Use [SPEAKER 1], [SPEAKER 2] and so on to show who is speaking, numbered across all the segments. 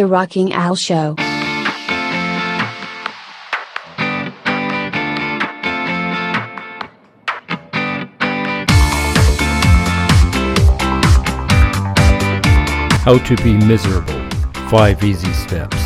[SPEAKER 1] The Rocking Owl Show.
[SPEAKER 2] How to be miserable. 5 easy steps.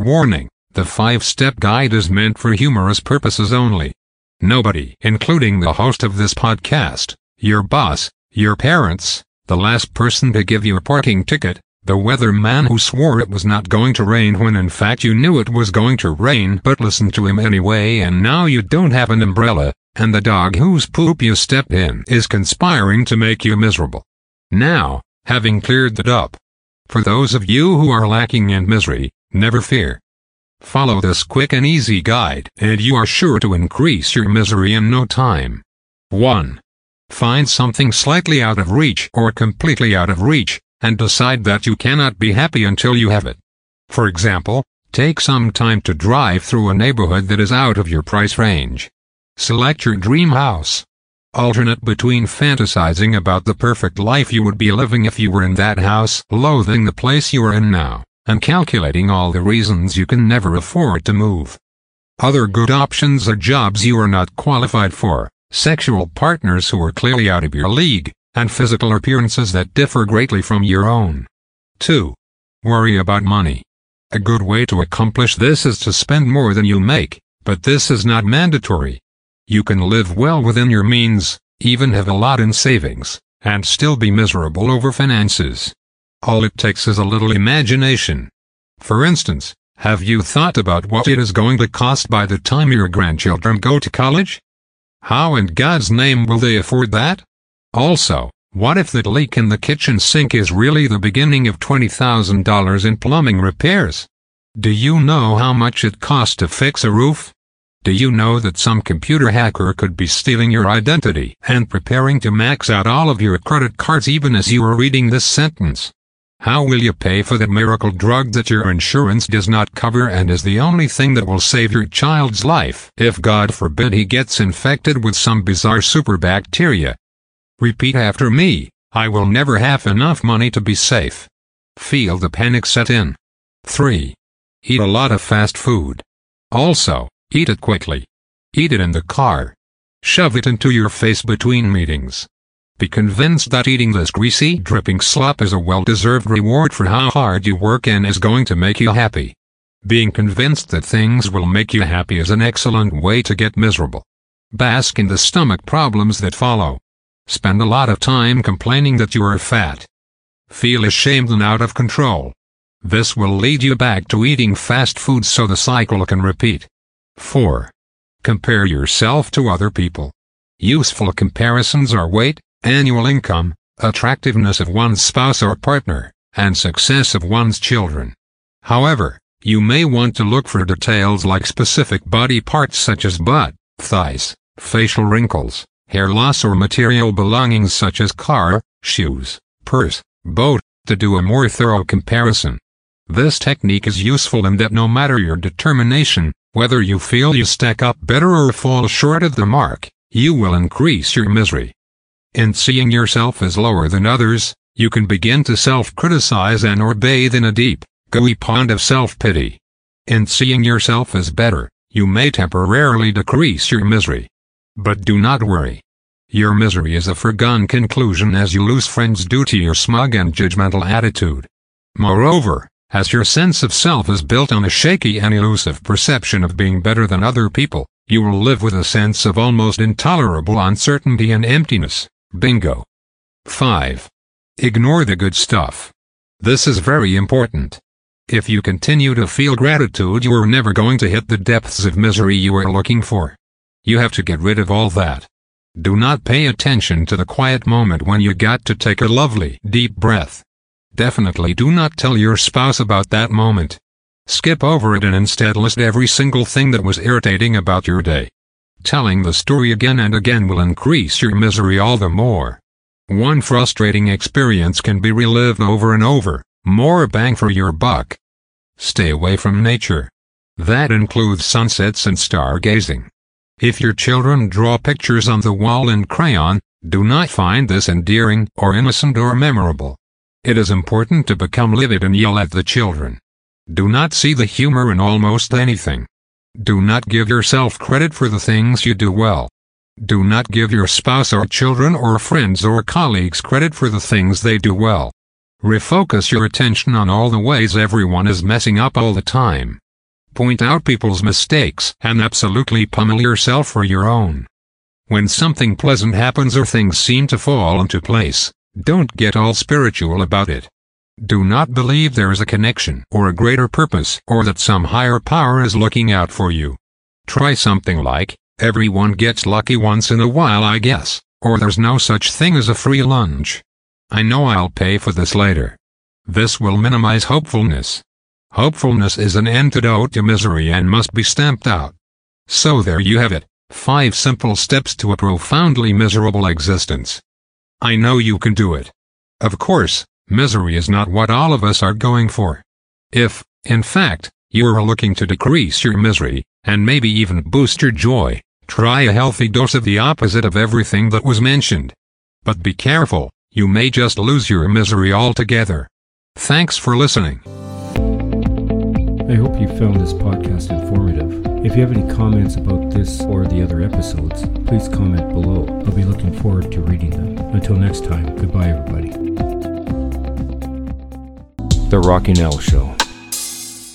[SPEAKER 3] Warning. The 5-step guide is meant for humorous purposes only. Nobody, including the host of this podcast, your boss, your parents, the last person to give you a parking ticket, the weatherman who swore it was not going to rain when in fact you knew it was going to rain but listened to him anyway and now you don't have an umbrella, and the dog whose poop you stepped in is conspiring to make you miserable. Now, having cleared that up. For those of you who are lacking in misery, never fear. Follow this quick and easy guide and you are sure to increase your misery in no time. 1. Find something slightly out of reach or completely out of reach, and decide that you cannot be happy until you have it. For example, take some time to drive through a neighborhood that is out of your price range. Select your dream house. Alternate between fantasizing about the perfect life you would be living if you were in that house, loathing the place you are in now, and calculating all the reasons you can never afford to move. Other good options are jobs you are not qualified for, sexual partners who are clearly out of your league, and physical appearances that differ greatly from your own. 2. Worry about money. A good way to accomplish this is to spend more than you make, but this is not mandatory. You can live well within your means, even have a lot in savings, and still be miserable over finances. All it takes is a little imagination. For instance, have you thought about what it is going to cost by the time your grandchildren go to college? How in God's name will they afford that? Also, what if the leak in the kitchen sink is really the beginning of $20,000 in plumbing repairs? Do you know how much it costs to fix a roof? Do you know that some computer hacker could be stealing your identity and preparing to max out all of your credit cards even as you are reading this sentence? How will you pay for that miracle drug that your insurance does not cover and is the only thing that will save your child's life if God forbid he gets infected with some bizarre superbacteria? Repeat after me, I will never have enough money to be safe. Feel the panic set in. 3. Eat a lot of fast food. Also, Eat it quickly. Eat it in the car. Shove it into your face between meetings. Be convinced that eating this greasy, dripping slop is a well-deserved reward for how hard you work and is going to make you happy. Being convinced that things will make you happy is an excellent way to get miserable. Bask in the stomach problems that follow. Spend a lot of time complaining that you are fat. Feel ashamed and out of control. This will lead you back to eating fast food so the cycle can repeat. 4. Compare yourself to other people. Useful comparisons are weight, annual income, attractiveness of one's spouse or partner, and success of one's children. However, you may want to look for details like specific body parts such as butt, thighs, facial wrinkles, hair loss or material belongings such as car, shoes, purse, boat, to do a more thorough comparison. This technique is useful in that no matter your determination, whether you feel you stack up better or fall short of the mark, you will increase your misery. In seeing yourself as lower than others, you can begin to self-criticize and or bathe in a deep, gooey pond of self-pity. In seeing yourself as better, you may temporarily decrease your misery. But do not worry. Your misery is a foregone conclusion as you lose friends due to your smug and judgmental attitude. Moreover, as your sense of self is built on a shaky and elusive perception of being better than other people, you will live with a sense of almost intolerable uncertainty and emptiness. Bingo. 5. Ignore the good stuff. This is very important. If you continue to feel gratitude you are never going to hit the depths of misery you are looking for. You have to get rid of all that. Do not pay attention to the quiet moment when you got to take a lovely, deep breath. Definitely do not tell your spouse about that moment. Skip over it and instead list every single thing that was irritating about your day. Telling the story again and again will increase your misery all the more. One frustrating experience can be relived over and over, more bang for your buck. Stay away from nature. That includes sunsets and stargazing. If your children draw pictures on the wall in crayon, do not find this endearing or innocent or memorable. It is important to become livid and yell at the children. Do not see the humor in almost anything. Do not give yourself credit for the things you do well. Do not give your spouse or children or friends or colleagues credit for the things they do well. Refocus your attention on all the ways everyone is messing up all the time. Point out people's mistakes and absolutely pummel yourself for your own. When something pleasant happens or things seem to fall into place, don't get all spiritual about it. Do not believe there is a connection or a greater purpose or that some higher power is looking out for you. Try something like, everyone gets lucky once in a while I guess, or there's no such thing as a free lunch. I know I'll pay for this later. This will minimize hopefulness. Hopefulness is an antidote to misery and must be stamped out. So there you have it, five simple steps to a profoundly miserable existence. I know you can do it. Of course, misery is not what all of us are going for. If, in fact, you are looking to decrease your misery, and maybe even boost your joy, try a healthy dose of the opposite of everything that was mentioned. But be careful, you may just lose your misery altogether. Thanks for listening.
[SPEAKER 2] I hope you found this podcast informative. If you have any comments about this or the other episodes, please comment below. I'll be looking forward to reading them. Until next time, goodbye, everybody. The Rocking L Show.